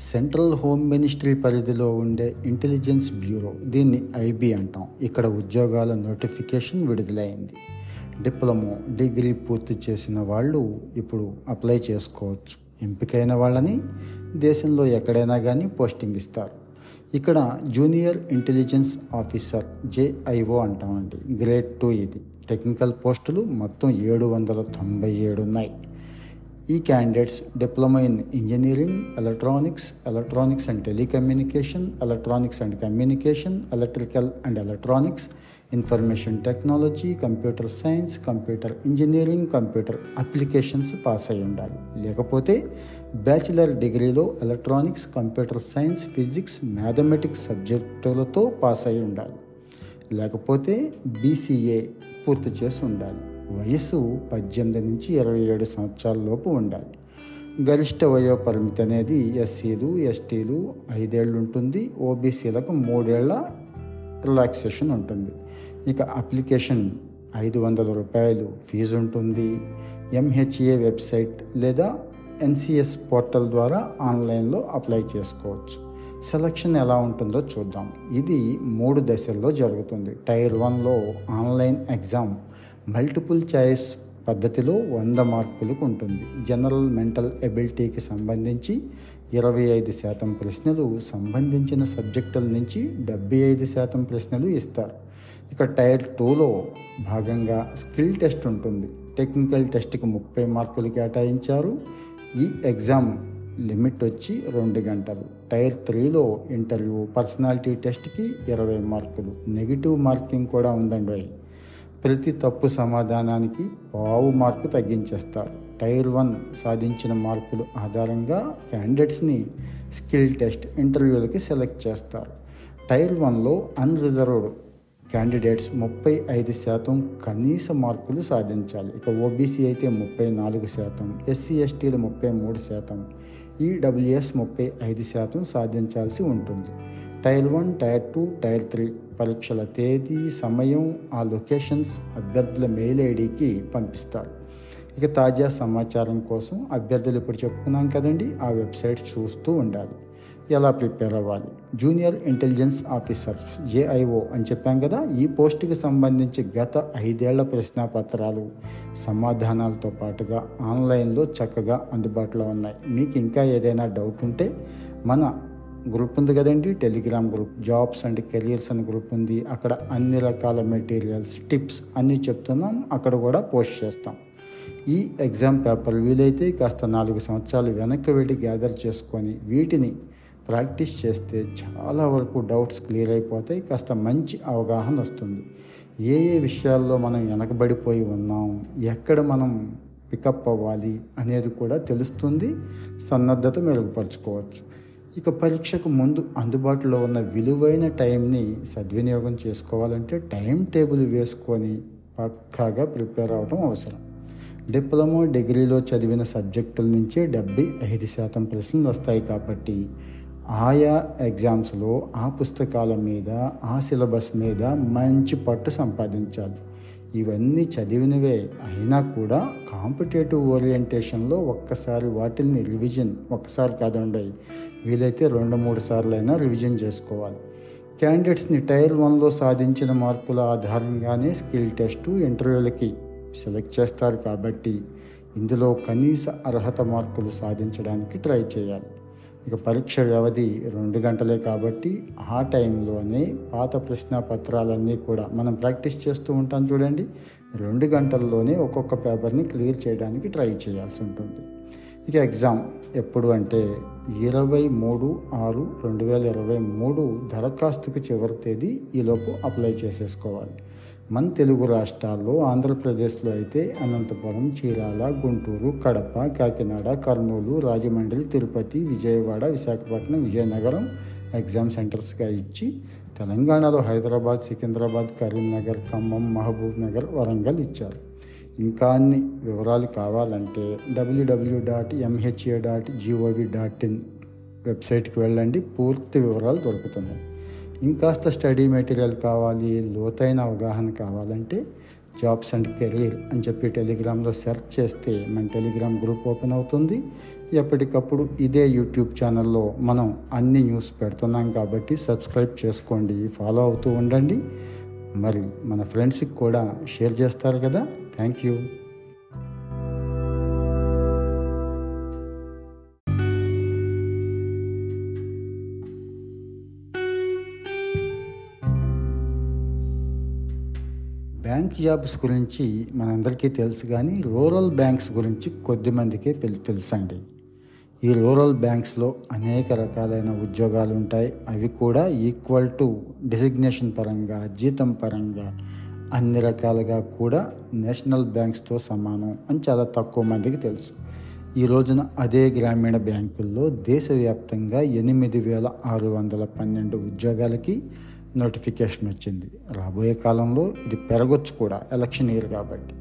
Central home ministry పరిధిలో ఉండే intelligence bureau దీన్ని ఐబీ అంటాం. ఇక్కడ ఉద్యోగాల నోటిఫికేషన్ విడుదలైంది. డిప్లొమో డిగ్రీ పూర్తి చేసిన వాళ్ళు ఇప్పుడు అప్లై చేసుకోవచ్చు. ఎంపికైన వాళ్ళని దేశంలో ఎక్కడైనా కానీ పోస్టింగ్ ఇస్తారు. ఇక్కడ జూనియర్ ఇంటెలిజెన్స్ ఆఫీసర్ జేఐఓ అంటామండి. గ్రేడ్ టూ ఇది. టెక్నికల్ పోస్టులు మొత్తం ఏడు వందల తొంభై ఏడు ఉన్నాయి. ఈ candidates diploma in engineering electronics electronics and telecommunication electronics and communication electrical and electronics information technology computer science computer engineering computer applications pass అయి ఉండాలి. లేకపోతే బ్యాచిలర్ డిగ్రీలో electronics computer science physics mathematics సబ్జెక్టులతో pass అయి ఉండాలి. లేకపోతే బీసీఏ పూర్తి చేసి ఉండాలి. వయసు పద్దెనిమిది నుంచి ఇరవై ఏడు సంవత్సరాల లోపు ఉండాలి. గరిష్ట వయో పరిమితి అనేది ఎస్సీలు ఎస్టీలు ఐదేళ్ళు ఉంటుంది. ఓబీసీలకు మూడేళ్ళ రిలాక్సేషన్ ఉంటుంది. ఇక అప్లికేషన్ ఐదు వందల రూపాయలు ఫీజు ఉంటుంది. ఎంహెచ్ఏ వెబ్సైట్ లేదా ఎన్సిఎస్ పోర్టల్ ద్వారా ఆన్లైన్లో అప్లై చేసుకోవచ్చు. సెలక్షన్ ఎలా ఉంటుందో చూద్దాం. ఇది మూడు దశల్లో జరుగుతుంది. టైర్ వన్లో ఆన్లైన్ ఎగ్జామ్ మల్టిపుల్ చాయిస్ పద్ధతిలో వంద మార్కులకు ఉంటుంది. జనరల్ మెంటల్ ఎబిలిటీకి సంబంధించి ఇరవై ఐదు శాతం ప్రశ్నలు సంబంధించిన సబ్జెక్టుల నుంచి డెబ్బై ఐదు శాతం ప్రశ్నలు ఇస్తారు. ఇక టైర్ టూలో భాగంగా స్కిల్ టెస్ట్ ఉంటుంది. టెక్నికల్ టెస్ట్కి ముప్పై మార్కులు కేటాయించారు. ఈ ఎగ్జామ్ లిమిట్ వచ్చి రెండు గంటలు. టైర్ త్రీలో ఇంటర్వ్యూ పర్సనాలిటీ టెస్ట్కి ఇరవై మార్కులు. నెగిటివ్ మార్కింగ్ కూడా ఉందండి. ప్రతి తప్పు సమాధానానికి పావు మార్కు తగ్గించేస్తారు. టైర్ వన్ సాధించిన మార్కులు ఆధారంగా క్యాండిడేట్స్ని స్కిల్ టెస్ట్ ఇంటర్వ్యూలకి సెలెక్ట్ చేస్తారు. టైర్ వన్లో అన్రిజర్వ్డ్ క్యాండిడేట్స్ ముప్పై ఐదు శాతం కనీస మార్కులు సాధించాలి. ఇక ఓబీసీ అయితే ముప్పై నాలుగు శాతం ఎస్సీ ఎస్టీలు ముప్పై మూడు శాతం ఈడబ్ల్యూఎస్ ముప్పై ఐదు శాతం సాధించాల్సి ఉంటుంది. Tier one tier two tier three పరీక్షల తేదీ సమయం ఆ లొకేషన్స్ అభ్యర్థుల మెయిల్ ఐడికి పంపిస్తారు. ఇక తాజా సమాచారం కోసం అభ్యర్థులు ఇప్పుడు చెప్పుకున్నాం కదండి ఆ వెబ్సైట్ చూస్తూ ఉండాలి. ఎలా ప్రిపేర్ అవ్వాలి? జూనియర్ ఇంటెలిజెన్స్ ఆఫీసర్ జేఐఓ అని చెప్పాం కదా ఈ పోస్టుకి సంబంధించి గత ఐదేళ్ళ ప్రశ్నాపత్రాలు సమాధానాలతో పాటుగా ఆన్లైన్లో చక్కగా అందుబాటులో ఉన్నాయి. మీకు ఇంకా ఏదైనా డౌట్ ఉంటే మన గ్రూప్ ఉంది కదండి Telegram group jobs and careers అని గ్రూప్ ఉంది. అక్కడ అన్ని రకాల మెటీరియల్స్ టిప్స్ అన్నీ చెప్తున్నాం అక్కడ కూడా పోస్ట్ చేస్తాం. ఈ ఎగ్జామ్ పేపర్ వీలైతే కాస్త నాలుగు సంవత్సరాలు వెనక్కి వెళ్ళి గ్యాదర్ చేసుకొని వీటిని ప్రాక్టీస్ చేస్తే చాలా వరకు డౌట్స్ క్లియర్ అయిపోతాయి కాస్త మంచి అవగాహన వస్తుంది. ఏ ఏ విషయాల్లో మనం వెనకబడిపోయి ఉన్నాం ఎక్కడ మనం పికప్ అవ్వాలి అనేది కూడా తెలుస్తుంది సన్నద్ధత మెరుగుపరుచుకోవచ్చు. ఇక పరీక్షకు ముందు అందుబాటులో ఉన్న విలువైన టైంని సద్వినియోగం చేసుకోవాలంటే టైం టేబుల్ వేసుకొని పక్కాగా ప్రిపేర్ అవ్వడం అవసరం. డిప్లొమా డిగ్రీలో చదివిన సబ్జెక్టుల నుంచే డెబ్బై ఐదు శాతం ప్రశ్నలు వస్తాయి కాబట్టి ఆయా ఎగ్జామ్స్లో ఆ పుస్తకాల మీద ఆ సిలబస్ మీద మంచి పట్టు సంపాదించాలి. ఇవన్నీ చదివినవే అయినా కూడా కాంపిటేటివ్ ఓరియంటేషన్లో ఒక్కసారి వాటిని రివిజన్ ఒక్కసారి కాదండి వీలైతే రెండు మూడు సార్లు అయినా రివిజన్ చేసుకోవాలి. క్యాండిడేట్స్ని టైర్ వన్లో సాధించిన మార్కుల ఆధారంగానే స్కిల్ టెస్టు ఇంటర్వ్యూలకి సెలెక్ట్ చేస్తారు కాబట్టి ఇందులో కనీస అర్హత మార్కులు సాధించడానికి ట్రై చేయాలి. ఇక పరీక్ష వ్యవధి రెండు గంటలే కాబట్టి ఆ టైంలోనే పాత ప్రశ్న పత్రాలన్నీ కూడా మనం ప్రాక్టీస్ చేస్తూ ఉంటాం చూడండి. రెండు గంటల్లోనే ఒక్కొక్క పేపర్ని క్లియర్ చేయడానికి ట్రై చేయాల్సి ఉంటుంది. ఇక ఎగ్జామ్ ఎప్పుడు అంటే ఇరవై మూడు ఆరు రెండు వేల ఇరవై మూడు దరఖాస్తుకు చివరి తేదీ ఈలోపు అప్లై చేసేసుకోవాలి. మన తెలుగు రాష్ట్రాల్లో ఆంధ్రప్రదేశ్లో అయితే అనంతపురం చీరాల గుంటూరు కడప కాకినాడ కర్నూలు రాజమండ్రి తిరుపతి విజయవాడ విశాఖపట్నం విజయనగరం ఎగ్జామ్ సెంటర్స్గా ఇచ్చి తెలంగాణలో హైదరాబాద్ సికింద్రాబాద్ కరీంనగర్ ఖమ్మం మహబూబ్ నగర్ వరంగల్ ఇచ్చారు. ఇంకా అన్ని వివరాలు కావాలంటే WW dot MHA dot GOV dot in వెబ్సైట్కి వెళ్ళండి. పూర్తి వివరాలు దొరుకుతున్నాయి. ఇంకాస్త స్టడీ మెటీరియల్ కావాలి లోతైన అవగాహన కావాలంటే జాబ్స్ అండ్ కెరీర్ అని చెప్పి టెలిగ్రామ్లో సెర్చ్ చేస్తే మన టెలిగ్రామ్ గ్రూప్ ఓపెన్ అవుతుంది. ఎప్పటికప్పుడు ఇదే యూట్యూబ్ ఛానల్లో మనం అన్ని న్యూస్ పెడుతున్నాం కాబట్టి సబ్స్క్రైబ్ చేసుకోండి ఫాలో అవుతూ ఉండండి. మరి మన ఫ్రెండ్స్కి కూడా షేర్ చేస్తారు కదా. Thank you. బ్యాంక్ జాబ్స్ గురించి మనందరికీ తెలుసు కానీ రూరల్ బ్యాంక్స్ గురించి కొద్ది మందికే తెలుసండి. ఈ రూరల్ బ్యాంక్స్లో అనేక రకాలైన ఉద్యోగాలు ఉంటాయి. అవి కూడా ఈక్వల్ టు డిసిగ్నేషన్ పరంగా జీతం పరంగా అన్ని రకాలుగా కూడా నేషనల్ బ్యాంక్స్తో సమానం అని చాలా తక్కువ మందికి తెలుసు. ఈ రోజున అదే గ్రామీణ బ్యాంకుల్లో దేశవ్యాప్తంగా ఎనిమిది వేల ఆరు వందల పన్నెండు ఉద్యోగాలకి నోటిఫికేషన్ వచ్చింది. రాబోయే కాలంలో ఇది పెరగొచ్చు కూడా ఎలక్షన్ ఇయర్ కాబట్టి.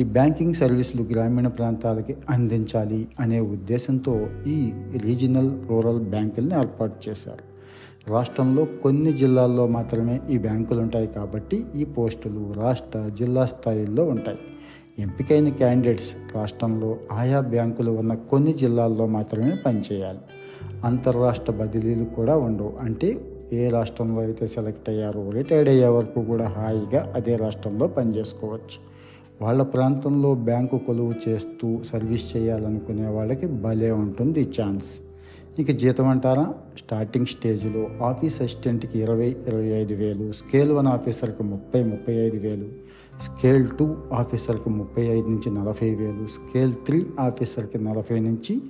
ఈ బ్యాంకింగ్ సర్వీసులు గ్రామీణ ప్రాంతాలకి అందించాలి అనే ఉద్దేశంతో ఈ రీజనల్ రూరల్ బ్యాంకుల్ని ఏర్పాటు చేశారు. రాష్ట్రంలో కొన్ని జిల్లాల్లో మాత్రమే ఈ బ్యాంకులు ఉంటాయి కాబట్టి ఈ పోస్టులు రాష్ట్ర జిల్లా స్థాయిల్లో ఉంటాయి. ఎంపికైన క్యాండిడేట్స్ రాష్ట్రంలో ఆయా బ్యాంకులు ఉన్న కొన్ని జిల్లాల్లో మాత్రమే పనిచేయాలి. అంతర్రాష్ట్ర బదిలీలు కూడా ఉండవు. అంటే ఏ రాష్ట్రంలో అయితే సెలెక్ట్ అయ్యారో రిటైర్డ్ అయ్యే వరకు కూడా హాయిగా అదే రాష్ట్రంలో పనిచేసుకోవచ్చు. వాళ్ళ ప్రాంతంలో బ్యాంకు కొలువు చేస్తూ సర్వీస్ చేయాలనుకునే వాళ్ళకి భలే ఉంటుంది ఈ ఛాన్స్. ఇక జీతం అంటారా? స్టార్టింగ్ స్టేజ్లో ఆఫీస్ అసిస్టెంట్కి ఇరవై ఇరవై ఐదు వేలు స్కేల్ వన్ ఆఫీసర్కి ముప్పై ముప్పై ఐదు వేలు స్కేల్ టూ ఆఫీసర్కి ముప్పై ఐదు నుంచి నలభై వేలు స్కేల్ త్రీ ఆఫీసర్కి నలభై నుంచి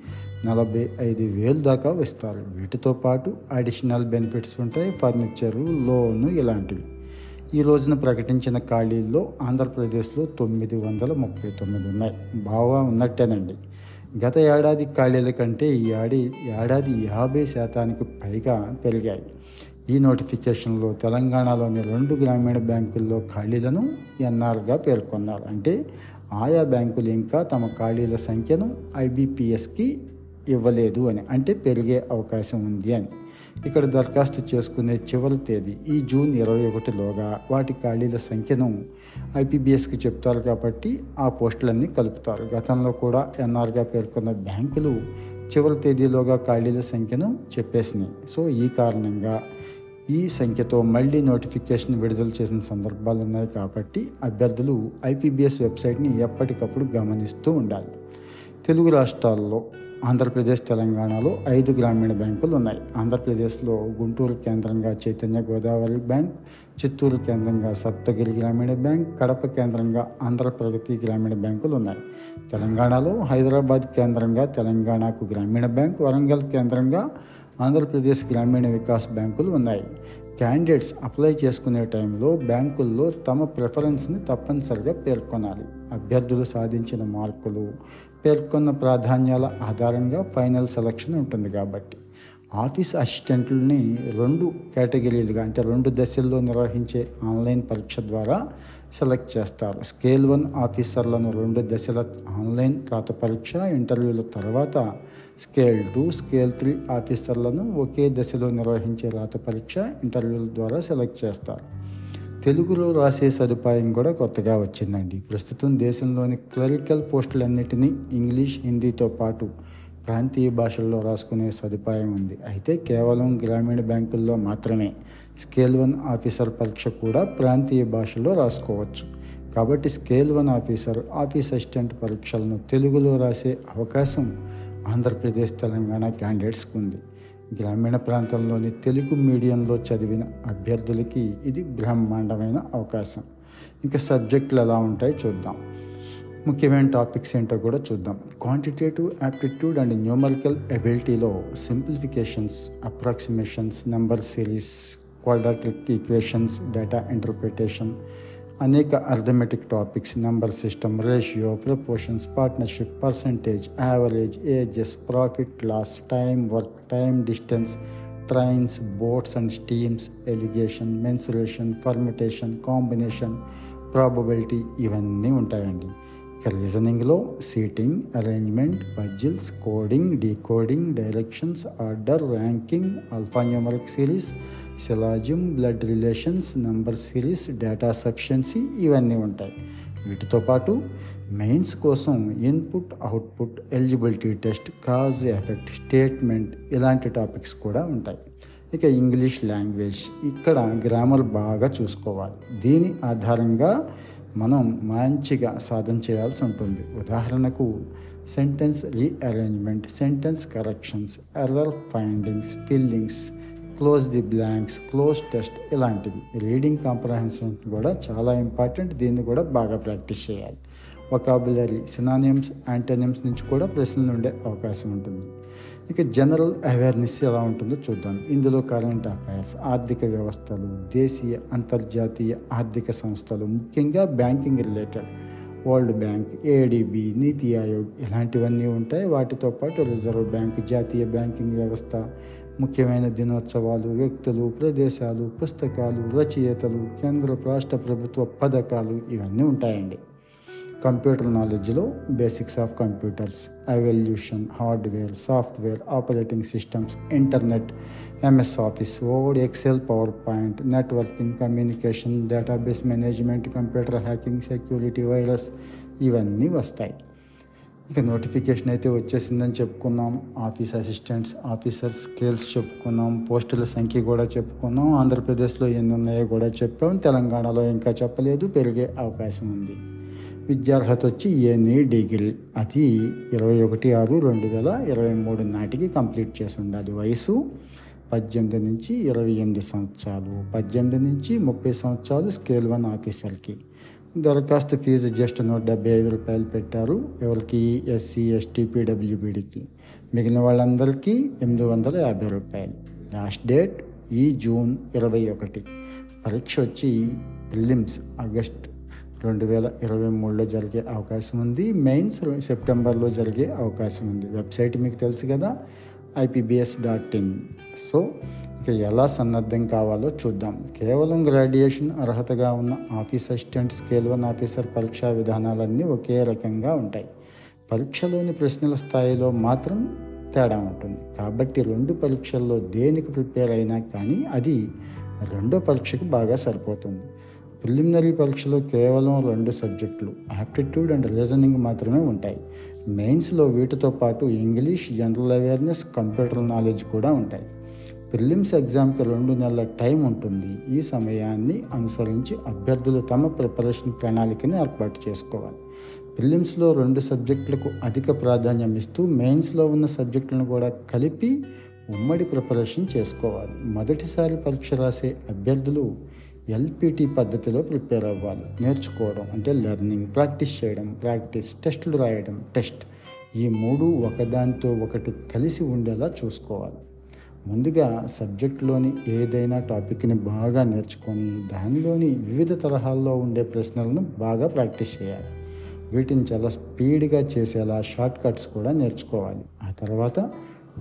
నలభై ఐదు వేలు దాకా ఇస్తారు. వీటితో పాటు అడిషనల్ బెనిఫిట్స్ ఉంటాయి ఫర్నిచరు లోను ఇలాంటివి. ఈ రోజున ప్రకటించిన ఖాళీల్లో ఆంధ్రప్రదేశ్లో తొమ్మిది వందల ముప్పై తొమ్మిది ఉన్నాయి. బాగా ఉన్నట్టేనండి. గత ఏడాది ఖాళీల కంటే ఈ ఏడాది ఏడాది యాభై శాతానికి పైగా పెరిగాయి. ఈ నోటిఫికేషన్లో తెలంగాణలోని రెండు గ్రామీణ బ్యాంకుల్లో ఖాళీలను ఎన్ఆర్గా పేర్కొన్నారు. అంటే ఆయా బ్యాంకులు ఇంకా తమ ఖాళీల సంఖ్యను ఐబీపీఎస్కి ఇవ్వలేదు అని అంటే పెరిగే అవకాశం ఉంది అని. ఇక్కడ దరఖాస్తు చేసుకునే చివరి తేదీ ఈ జూన్ ఇరవై ఒకటిలోగా వాటి ఖాళీల సంఖ్యను ఐపీబీఎస్కి చెప్తారు కాబట్టి ఆ పోస్టులన్నీ కలుపుతారు. గతంలో కూడా ఎన్ఆర్గా పేర్కొన్న బ్యాంకులు చివరి తేదీలోగా ఖాళీల సంఖ్యను చెప్పేసినాయి. సో ఈ కారణంగా ఈ సంఖ్యతో మళ్ళీ నోటిఫికేషన్ విడుదల చేసిన సందర్భాలు ఉన్నాయి కాబట్టి అభ్యర్థులు ఐపీబీఎస్ వెబ్సైట్ని ఎప్పటికప్పుడు గమనిస్తూ ఉండాలి. తెలుగు రాష్ట్రాల్లో ఆంధ్రప్రదేశ్ తెలంగాణలో ఐదు గ్రామీణ బ్యాంకులు ఉన్నాయి ఆంధ్రప్రదేశ్లో గుంటూరు కేంద్రంగా చైతన్య గోదావరి బ్యాంక్ చిత్తూరు కేంద్రంగా సప్తగిరి గ్రామీణ బ్యాంక్ కడప కేంద్రంగా ఆంధ్రప్రగతి గ్రామీణ బ్యాంకులు ఉన్నాయి తెలంగాణలో హైదరాబాద్ కేంద్రంగా తెలంగాణకు గ్రామీణ బ్యాంక్ వరంగల్ కేంద్రంగా ఆంధ్రప్రదేశ్ గ్రామీణ వికాస్ బ్యాంకులు ఉన్నాయి క్యాండిడేట్స్ అప్లై చేసుకునే టైంలో బ్యాంకుల్లో తమ ప్రిఫరెన్స్ని తప్పనిసరిగా పేర్కొనాలి. అభ్యర్థులు సాధించిన మార్కులు పేర్కొన్న ప్రాధాన్యాల ఆధారంగా ఫైనల్ సెలక్షన్ ఉంటుంది కాబట్టి ఆఫీస్ అసిస్టెంట్లని రెండు కేటగిరీలుగా అంటే రెండు దశల్లో నిర్వహించే ఆన్లైన్ పరీక్ష ద్వారా సెలెక్ట్ చేస్తారు. స్కేల్ వన్ ఆఫీసర్లను రెండు దశల ఆన్లైన్ రాత పరీక్ష ఇంటర్వ్యూల తర్వాత స్కేల్ టూ స్కేల్ త్రీ ఆఫీసర్లను ఒకే దశలో నిర్వహించే రాత పరీక్ష ఇంటర్వ్యూల ద్వారా సెలెక్ట్ చేస్తారు. తెలుగులో రాసే సదుపాయం కూడా కొత్తగా వచ్చిందండి. ప్రస్తుతం దేశంలోని క్లరికల్ పోస్టులన్నిటినీ ఇంగ్లీష్ హిందీతో పాటు ప్రాంతీయ భాషల్లో రాసుకునే సదుపాయం ఉంది. అయితే కేవలం గ్రామీణ బ్యాంకుల్లో మాత్రమే స్కేల్ వన్ ఆఫీసర్ పరీక్ష కూడా ప్రాంతీయ భాషలో రాసుకోవచ్చు. కాబట్టి scale one officer office assistant పరీక్షలను తెలుగులో రాసే అవకాశం ఆంధ్రప్రదేశ్ తెలంగాణ క్యాండిడేట్స్కి ఉంది. గ్రామీణ ప్రాంతంలోని తెలుగు మీడియంలో చదివిన అభ్యర్థులకి ఇది బ్రహ్మాండమైన అవకాశం. ఇంకా సబ్జెక్టులు ఎలా ఉంటాయో చూద్దాం. ముఖ్యమైన టాపిక్స్ ఏంటో కూడా చూద్దాం. Quantitative aptitude and numerical ఎబిలిటీలో simplifications approximations number series quadratic equations data interpretation అనేక arithmetic topics number system ratio proportions partnership percentage average ages profit loss time work time distance trains boats and streams alligation mensuration permutation combination probability ఇవన్నీ ఉంటాయండి. ఇక రీజనింగ్లో seating arrangement puzzles coding decoding directions order ranking alphanumeric series syllogism blood relations number series data sufficiency ఇవన్నీ ఉంటాయి. వీటితో పాటు mains కోసం input output eligibility test cause effect statement ఇలాంటి topics కూడా ఉంటాయి. ఇక ఇంగ్లీష్ లాంగ్వేజ్ ఇక్కడ గ్రామర్ బాగా చూసుకోవాలి. దీని ఆధారంగా మనం మంచిగా సాధన చేయాల్సి ఉంటుంది. ఉదాహరణకు sentence rearrangement sentence corrections error findings fillings close the blanks cloze test ఇలాంటివి. రీడింగ్ కాంప్రహెన్షన్ కూడా చాలా ఇంపార్టెంట్ దీన్ని కూడా బాగా ప్రాక్టీస్ చేయాలి. వొకాబులరీ సినానియమ్స్ యాంటోనియమ్స్ నుంచి కూడా ప్రశ్నలు ఉండే అవకాశం ఉంటుంది. ఇక జనరల్ అవేర్నెస్ ఎలా ఉంటుందో చూద్దాం. ఇందులో కరెంట్ అఫైర్స్ ఆర్థిక వ్యవస్థలు దేశీయ అంతర్జాతీయ ఆర్థిక సంస్థలు ముఖ్యంగా banking related World Bank ADB NITI Aayog ఇలాంటివన్నీ ఉంటాయి. వాటితో పాటు రిజర్వ్ బ్యాంక్ జాతీయ బ్యాంకింగ్ వ్యవస్థ ముఖ్యమైన దినోత్సవాలు వ్యక్తులు ప్రదేశాలు పుస్తకాలు రచయితలు కేంద్ర రాష్ట్ర ప్రభుత్వ పథకాలు ఇవన్నీ ఉంటాయండి. Computer నాలెడ్జ్లో basics of computers evolution hardware software operating systems internet MS Office Word Excel PowerPoint networking communication database management computer hacking security virus ఇవన్నీ వస్తాయి. ఇక నోటిఫికేషన్ అయితే వచ్చేసిందని చెప్పుకున్నాం. ఆఫీస్ అసిస్టెంట్స్ ఆఫీసర్ స్కిల్స్ చెప్పుకున్నాం. పోస్టుల సంఖ్య కూడా చెప్పుకున్నాం. ఆంధ్రప్రదేశ్లో ఎన్ని ఉన్నాయో కూడా చెప్పాం. తెలంగాణలో ఇంకా చెప్పలేదు. పెరిగే అవకాశం ఉంది. విద్యార్హత వచ్చి ఎన్ని డిగ్రీ. అది ఇరవై ఒకటి ఆరు రెండు వేల ఇరవై మూడు నాటికి కంప్లీట్ చేసి ఉండాలి వయసు పద్దెనిమిది నుంచి ఇరవై ఎనిమిది సంవత్సరాలు. పద్దెనిమిది నుంచి ముప్పై సంవత్సరాలు స్కేల్ వన్ ఆఫీసర్కి. దరఖాస్తు ఫీజు జస్ట్ నూట డెబ్బై ఐదు రూపాయలు పెట్టారు ఎవరికి? ఎస్సీ ఎస్టీ పీడబ్ల్యూబీడికి మిగిలిన వాళ్ళందరికీ ఎనిమిది వందల యాభై రూపాయలు. లాస్ట్ డేట్ ఈ జూన్ ఇరవై ఒకటి. పరీక్ష వచ్చి ప్రిలిమ్స్ ఆగస్ట్ రెండు వేల ఇరవై మూడులో జరిగే అవకాశం ఉంది. మెయిన్స్ సెప్టెంబర్లో జరిగే అవకాశం ఉంది. వెబ్సైట్ మీకు తెలుసు కదా ఐపీబీఎస్ డాట్ ఇన్. సో ఇక ఎలా సన్నద్ధం కావాలో చూద్దాం. కేవలం గ్రాడ్యుయేషన్ అర్హతగా ఉన్న office assistant scale one officer పరీక్షా విధానాలన్నీ ఒకే రకంగా ఉంటాయి. పరీక్షలోని ప్రశ్నల స్థాయిలో మాత్రం తేడా ఉంటుంది. కాబట్టి రెండు పరీక్షల్లో దేనికి ప్రిపేర్ అయినా కానీ అది రెండో పరీక్షకు బాగా సరిపోతుంది. ప్రిలిమినరీ పరీక్షలో కేవలం రెండు సబ్జెక్టులు యాప్టిట్యూడ్ అండ్ రీజనింగ్ మాత్రమే ఉంటాయి. మెయిన్స్లో వీటితో పాటు English general awareness computer knowledge కూడా ఉంటాయి. ప్రిలిమ్స్ ఎగ్జామ్కి రెండు నెలల టైం ఉంటుంది. ఈ సమయాన్ని అనుసరించి అభ్యర్థులు తమ ప్రిపరేషన్ ప్రణాళికని ఏర్పాటు చేసుకోవాలి. ప్రిలిమ్స్లో రెండు సబ్జెక్టులకు అధిక ప్రాధాన్యం ఇస్తూ మెయిన్స్లో ఉన్న సబ్జెక్టులను కూడా కలిపి ఉమ్మడి ప్రిపరేషన్ చేసుకోవాలి. మొదటిసారి పరీక్ష రాసే అభ్యర్థులు ఎల్పిటి పద్ధతిలో ప్రిపేర్ అవ్వాలి. నేర్చుకోవడం అంటే లెర్నింగ్ ప్రాక్టీస్ చేయడం ప్రాక్టీస్ టెస్టులు రాయడం టెస్ట్. ఈ మూడు ఒకదానితో ఒకటి కలిసి ఉండేలా చూసుకోవాలి. ముందుగా సబ్జెక్టులోని ఏదైనా టాపిక్ని బాగా నేర్చుకొని దానిలోని వివిధ తరహాల్లో ఉండే ప్రశ్నలను బాగా ప్రాక్టీస్ చేయాలి. వీటిని చాలా స్పీడ్గా చేసేలా షార్ట్ కట్స్ కూడా నేర్చుకోవాలి. ఆ తర్వాత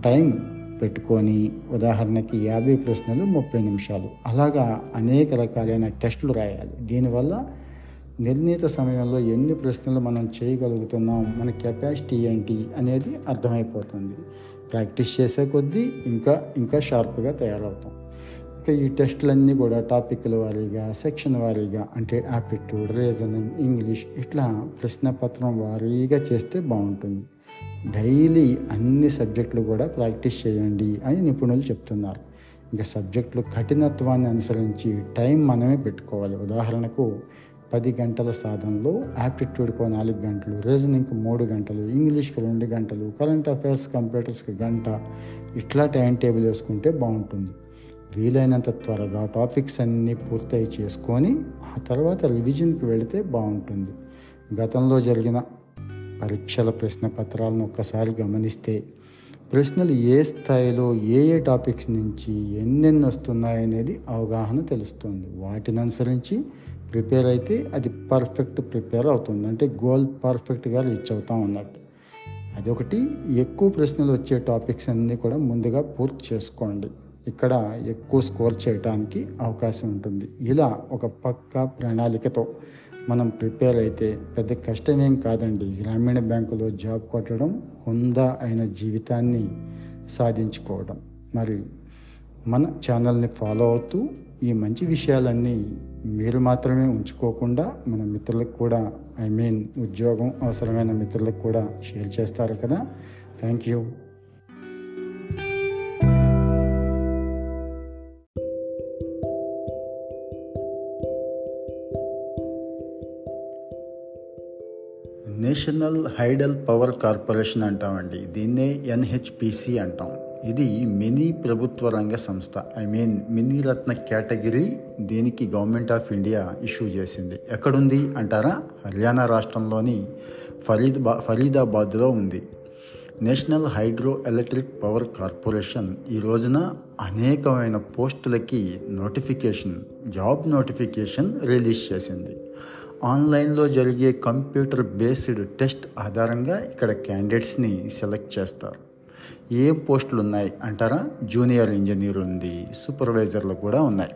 టైం పెట్టుకొని ఉదాహరణకి యాభై ప్రశ్నలు ముప్పై నిమిషాలు. అలాగా అనేక రకాలైన టెస్టులు రాయాలి. దీనివల్ల నిర్ణీత సమయంలో ఎన్ని ప్రశ్నలు మనం చేయగలుగుతున్నాం మన కెపాసిటీ ఏంటి అనేది అర్థమైపోతుంది. ప్రాక్టీస్ చేసే కొద్దీ ఇంకా ఇంకా షార్ప్గా తయారవుతాం. ఇక ఈ టెస్టులన్నీ కూడా టాపిక్ల వారీగా సెక్షన్ వారీగా అంటే యాప్టిట్యూడ్ రీజనింగ్ ఇంగ్లీష్ ఇట్లా ప్రశ్నపత్రం వారీగా చేస్తే బాగుంటుంది. డైలీ అన్ని సబ్జెక్టులు కూడా ప్రాక్టీస్ చేయండి అని నిపుణులు చెప్తున్నారు. ఇంకా సబ్జెక్టులు కఠినత్వాన్ని అనుసరించి టైం మనమే పెట్టుకోవాలి. ఉదాహరణకు పది గంటల సాధనలో యాప్టిట్యూడ్కు నాలుగు గంటలు రీజనింగ్కి మూడు గంటలు ఇంగ్లీష్కి రెండు గంటలు కరెంట్ అఫైర్స్ కంప్యూటర్స్కి గంట ఇట్లా టైం టేబుల్ వేసుకుంటే బాగుంటుంది. వీలైనంత త్వరగా టాపిక్స్ అన్నీ పూర్తయి చేసుకొని ఆ తర్వాత రివిజన్కి వెళితే బాగుంటుంది. గతంలో జరిగిన పరీక్షల ప్రశ్న పత్రాలను ఒక్కసారి గమనిస్తే ప్రశ్నలు ఏ స్థాయిలో ఏ ఏ టాపిక్స్ నుంచి ఎన్నెన్ని వస్తున్నాయనేది అవగాహన తెలుస్తుంది. వాటిని అనుసరించి ప్రిపేర్ అయితే అది పర్ఫెక్ట్ ప్రిపేర్ అవుతుంది. అంటే గోల్ పర్ఫెక్ట్గా రీచ్ అవుతాం అన్నట్టు. అదొకటి. ఎక్కువ ప్రశ్నలు వచ్చే టాపిక్స్ అన్నీ కూడా ముందుగా పూర్తి చేసుకోండి. ఇక్కడ ఎక్కువ స్కోర్ చేయడానికి అవకాశం ఉంటుంది. ఇలా ఒక పక్క ప్రణాళికతో మనం ప్రిపేర్ అయితే పెద్ద కష్టమేం కాదండి. గ్రామీణ బ్యాంకులో జాబ్ కొట్టడం హుందా అయిన జీవితాన్ని సాధించుకోవడం. మరి మన ఛానల్ని ఫాలో అవుతూ ఈ మంచి విషయాలన్నీ మీరు మాత్రమే ఉంచుకోకుండా మన మిత్రులకు కూడా ఐ మీన్ ఉద్యోగం అవసరమైన మిత్రులకు కూడా షేర్ చేస్తారు కదా. Thank you. National Hydel Power Corporation అంటామండి. దీన్నే ఎన్హెచ్పిసి అంటాం. ఇది మినీ ప్రభుత్వ రంగ సంస్థ. I mean mini Ratna category దీనికి గవర్నమెంట్ ఆఫ్ ఇండియా ఇష్యూ చేసింది. ఎక్కడుంది అంటారా? హర్యానా రాష్ట్రంలోని ఫరీద్బా ఫరీదాబాద్లో ఉంది. National Hydro Electric Power Corporation ఈ రోజున అనేకమైన పోస్టులకి నోటిఫికేషన్ జాబ్ నోటిఫికేషన్ రిలీజ్ చేసింది. ఆన్లైన్లో జరిగే కంప్యూటర్ బేస్డ్ టెస్ట్ ఆధారంగా ఇక్కడ క్యాండిడేట్స్ని సెలెక్ట్ చేస్తారు. ఏ పోస్టులు ఉన్నాయి అంటారా? జూనియర్ ఇంజనీర్ ఉంది సూపర్వైజర్లు కూడా ఉన్నాయి.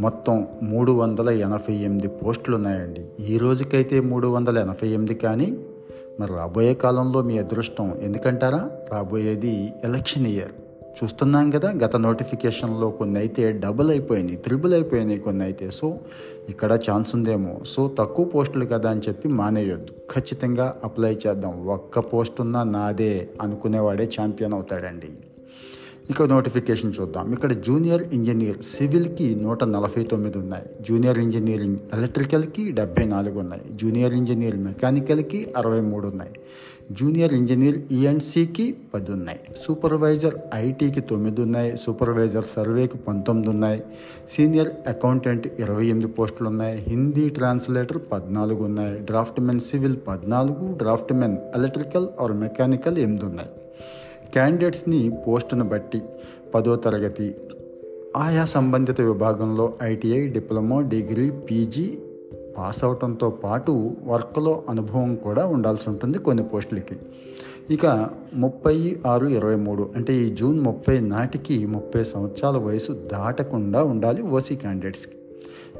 మొత్తం మూడు వందల ఎనభై ఎనిమిది పోస్టులు ఉన్నాయండి. ఈ రోజుకైతే మూడు వందల ఎనభై ఎనిమిది కానీ మరి రాబోయే కాలంలో మీ అదృష్టం ఎందుకంటారా? రాబోయేది ఎలక్షన్ ఇయర్. చూస్తున్నాం కదా గత నోటిఫికేషన్లో కొన్ని అయితే డబుల్ అయిపోయినాయి త్రిబుల్ అయిపోయినాయి కొన్ని అయితే సో ఇక్కడ ఛాన్స్ ఉందేమో. సో తక్కువ పోస్టులు కదా అని చెప్పి మానేయొద్దు. ఖచ్చితంగా అప్లై చేద్దాం. ఒక్క పోస్ట్ ఉన్నా నాదే అనుకునేవాడే ఛాంపియన్ అవుతాడండి. ఇక నోటిఫికేషన్ చూద్దాం. ఇక్కడ జూనియర్ ఇంజనీర్ సివిల్కి నూట నలభై తొమ్మిది ఉన్నాయి. జూనియర్ ఇంజనీరింగ్ ఎలక్ట్రికల్కి డెబ్బై నాలుగు ఉన్నాయి. జూనియర్ ఇంజనీర్ మెకానికల్కి అరవై మూడు ఉన్నాయి. జూనియర్ ఇంజనీర్ ఈఎన్సీకి పది ఉన్నాయి సూపర్వైజర్ ఐటీకి తొమ్మిది ఉన్నాయి సూపర్వైజర్ సర్వేకి పంతొమ్మిది ఉన్నాయి సీనియర్ అకౌంటెంట్ ఇరవై ఎనిమిది పోస్టులు ఉన్నాయి హిందీ ట్రాన్స్లేటర్ పద్నాలుగు ఉన్నాయి డ్రాఫ్ట్మెన్ సివిల్ పద్నాలుగు draftsmen electrical or mechanical ఎనిమిది ఉన్నాయి క్యాండిడేట్స్ని పోస్టును బట్టి పదో తరగతి ఆయా సంబంధిత విభాగంలో ITI diploma degree PG pass అవటంతో పాటు వర్క్లో అనుభవం కూడా ఉండాల్సి ఉంటుంది కొన్ని పోస్టులకి. ఇక ముప్పై ఆరు ఇరవై మూడు అంటే ఈ జూన్ ముప్పై నాటికి ముప్పై సంవత్సరాల వయసు దాటకుండా ఉండాలి ఓసీ క్యాండిడేట్స్కి.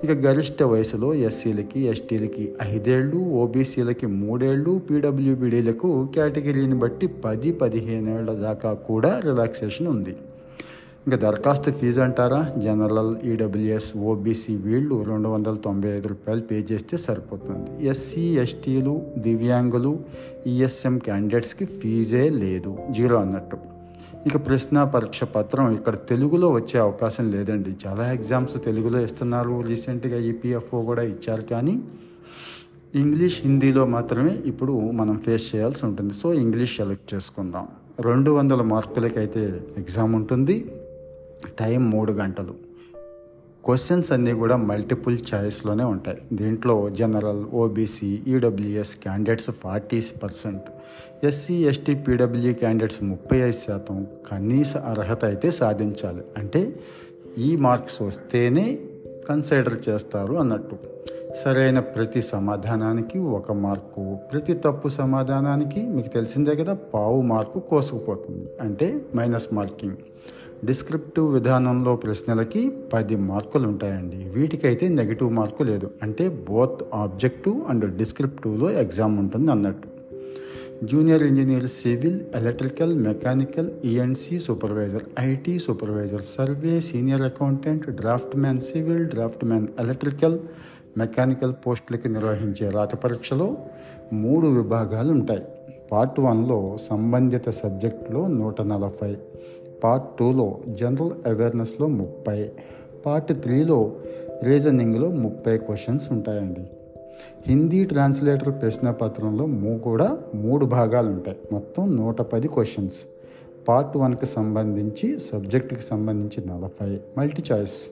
ఇక గరిష్ట వయసులో ఎస్సీలకి ఎస్టీలకి ఐదేళ్ళు ఓబీసీలకి మూడేళ్ళు పీడబ్ల్యూబీడీలకు కేటగిరీని బట్టి పది పదిహేనేళ్ళ దాకా కూడా రిలాక్సేషన్ ఉంది. ఇంకా దరఖాస్తు ఫీజు అంటారా? జనరల్ ఈడబ్ల్యూఎస్ ఓబీసీ వీళ్ళు రెండు వందల తొంభై ఐదు రూపాయలు పే చేస్తే సరిపోతుంది. ఎస్సీ ఎస్టీలు దివ్యాంగులు ఈఎస్ఎం క్యాండిడేట్స్కి ఫీజే లేదు. జీరో అన్నట్టు. ఇక ప్రశ్న పరీక్ష పత్రం ఇక్కడ తెలుగులో వచ్చే అవకాశం లేదండి. చాలా ఎగ్జామ్స్ తెలుగులో ఇస్తున్నారు. రీసెంట్గా ఈపీఎఫ్ఓ కూడా ఇచ్చారు కానీ ఇంగ్లీష్ హిందీలో మాత్రమే ఇప్పుడు మనం ఫేస్ చేయాల్సి ఉంటుంది. సో ఇంగ్లీష్ సెలెక్ట్ చేసుకుందాం. రెండు వందల మార్కులకైతే ఎగ్జామ్ ఉంటుంది. టైం మూడు గంటలు. క్వశ్చన్స్ అన్నీ కూడా మల్టిపుల్ ఛాయిస్లోనే ఉంటాయి. దీంట్లో general OBC EWS candidates forty percent. SC ST PW candidates ముప్పై ఐదు శాతం. కనీస అర్హత అయితే సాధించాలి. అంటే ఈ మార్క్స్ వస్తేనే కన్సిడర్ చేస్తారు అన్నట్టు. సరైన ప్రతి సమాధానానికి ఒక మార్కు ప్రతి తప్పు సమాధానానికి మీకు తెలిసిందే కదా పావు మార్కు కోసుకుపోతుంది. అంటే మైనస్ మార్కింగ్. డిస్క్రిప్టివ్ విధానంలో ప్రశ్నలకి పది మార్కులు ఉంటాయండి. వీటికైతే నెగిటివ్ మార్కు లేదు. అంటే బోత్ ఆబ్జెక్టివ్ అండ్ డిస్క్రిప్టివ్లో ఎగ్జామ్ ఉంటుంది అన్నట్టు. Junior engineer civil electrical mechanical ENC supervisor IT supervisor survey senior accountant draftsman civil draftsman electrical mechanical పోస్టులకి నిర్వహించే రాత పరీక్షలో మూడు విభాగాలు ఉంటాయి. పార్ట్ వన్లో సంబంధిత సబ్జెక్టులో నూట నలభై పార్ట్ టూలో జనరల్ అవేర్నెస్లో ముప్పై పార్ట్ త్రీలో రీజనింగ్లో ముప్పై క్వశ్చన్స్ ఉంటాయండి. హిందీ ట్రాన్స్లేటర్ ప్రశ్నపత్రంలో మూ కూడా మూడు భాగాలు ఉంటాయి. మొత్తం నూట పది క్వశ్చన్స్. పార్ట్ వన్కి సంబంధించి సబ్జెక్టుకి సంబంధించి నలభై. Multi choice.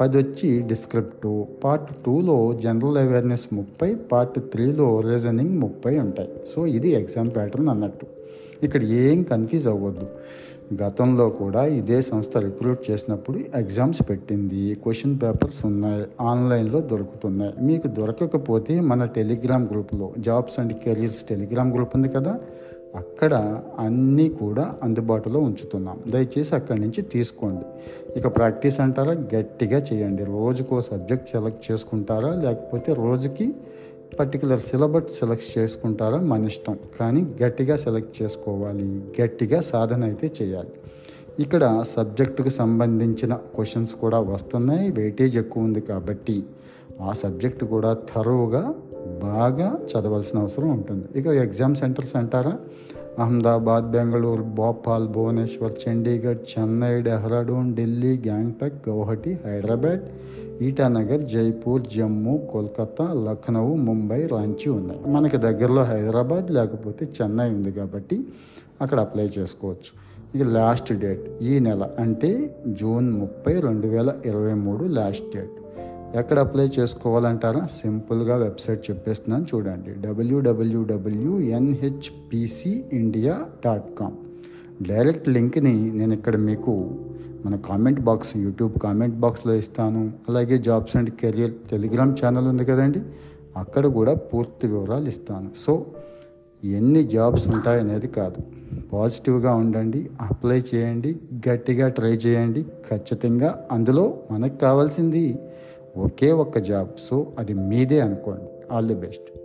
పది వచ్చి డిస్క్రిప్టివ్. పార్ట్ టూలో జనరల్ అవేర్నెస్ ముప్పై పార్ట్ త్రీలో రీజనింగ్ ముప్పై ఉంటాయి. సో ఇది ఎగ్జామ్ ప్యాటర్న్ అన్నట్టు. ఇక్కడ ఏం కన్ఫ్యూజ్ అవ్వద్దు. గతంలో కూడా ఇదే సంస్థ రిక్రూట్ చేసినప్పుడు ఎగ్జామ్స్ పెట్టింది క్వశ్చన్ పేపర్స్ ఉన్నాయి ఆన్లైన్లో దొరుకుతున్నాయి. మీకు దొరకకపోతే మన టెలిగ్రామ్ గ్రూప్లో jobs and careers Telegram group ఉంది కదా అక్కడ అన్నీ కూడా అందుబాటులో ఉంచుతున్నాం. దయచేసి అక్కడి నుంచి తీసుకోండి. ఇక ప్రాక్టీస్ అంటారా? గట్టిగా చేయండి. రోజుకో సబ్జెక్ట్ సెలెక్ట్ చేసుకుంటారా? లేకపోతే రోజుకి పర్టికులర్ సిలబస్ సెలెక్ట్ చేసుకుంటారా? మన ఇష్టం. కానీ గట్టిగా సెలెక్ట్ చేసుకోవాలి. గట్టిగా సాధన అయితే చేయాలి. ఇక్కడ సబ్జెక్టుకు సంబంధించిన క్వశ్చన్స్ కూడా వస్తున్నాయి. వెయిటేజ్ ఎక్కువ ఉంది కాబట్టి ఆ సబ్జెక్టు కూడా తరువుగా బాగా చదవాల్సిన అవసరం ఉంటుంది. ఇక ఎగ్జామ్ సెంటర్స్ అంటారా? అహ్మదాబాద్ బెంగళూరు భోపాల్ భువనేశ్వర్ చండీగఢ్ చెన్నై డెహ్రాడూన్ ఢిల్లీ గ్యాంగ్టక్ గౌహటి హైదరాబాద్ ఈటానగర్ జైపూర్ జమ్మూ కోల్కతా లక్నౌ ముంబై రాంచీ ఉన్నాయి. మనకి దగ్గరలో హైదరాబాద్ లేకపోతే చెన్నై ఉంది కాబట్టి అక్కడ అప్లై చేసుకోవచ్చు. ఇక లాస్ట్ డేట్ ఈ నెల అంటే జూన్ ముప్పై రెండు వేల ఇరవై మూడు లాస్ట్ డేట్. ఎక్కడ అప్లై చేసుకోవాలంటారా సింపుల్గా వెబ్సైట్ చెప్పేస్తున్నాను చూడండి. WWW NHPC India dot com direct లింక్ని నేను ఇక్కడ మీకు మన కామెంట్ బాక్స్ యూట్యూబ్ కామెంట్ బాక్స్లో ఇస్తాను. అలాగే jobs and career Telegram channel ఉంది కదండి అక్కడ కూడా పూర్తి వివరాలు ఇస్తాను. సో ఎన్ని జాబ్స్ ఉంటాయనేది కాదు. పాజిటివ్గా ఉండండి అప్లై చేయండి గట్టిగా ట్రై చేయండి. ఖచ్చితంగా అందులో మనకు కావాల్సింది ఒకే ఒక్క జాబ్. సో అది మీదే అనుకోండి. All the best.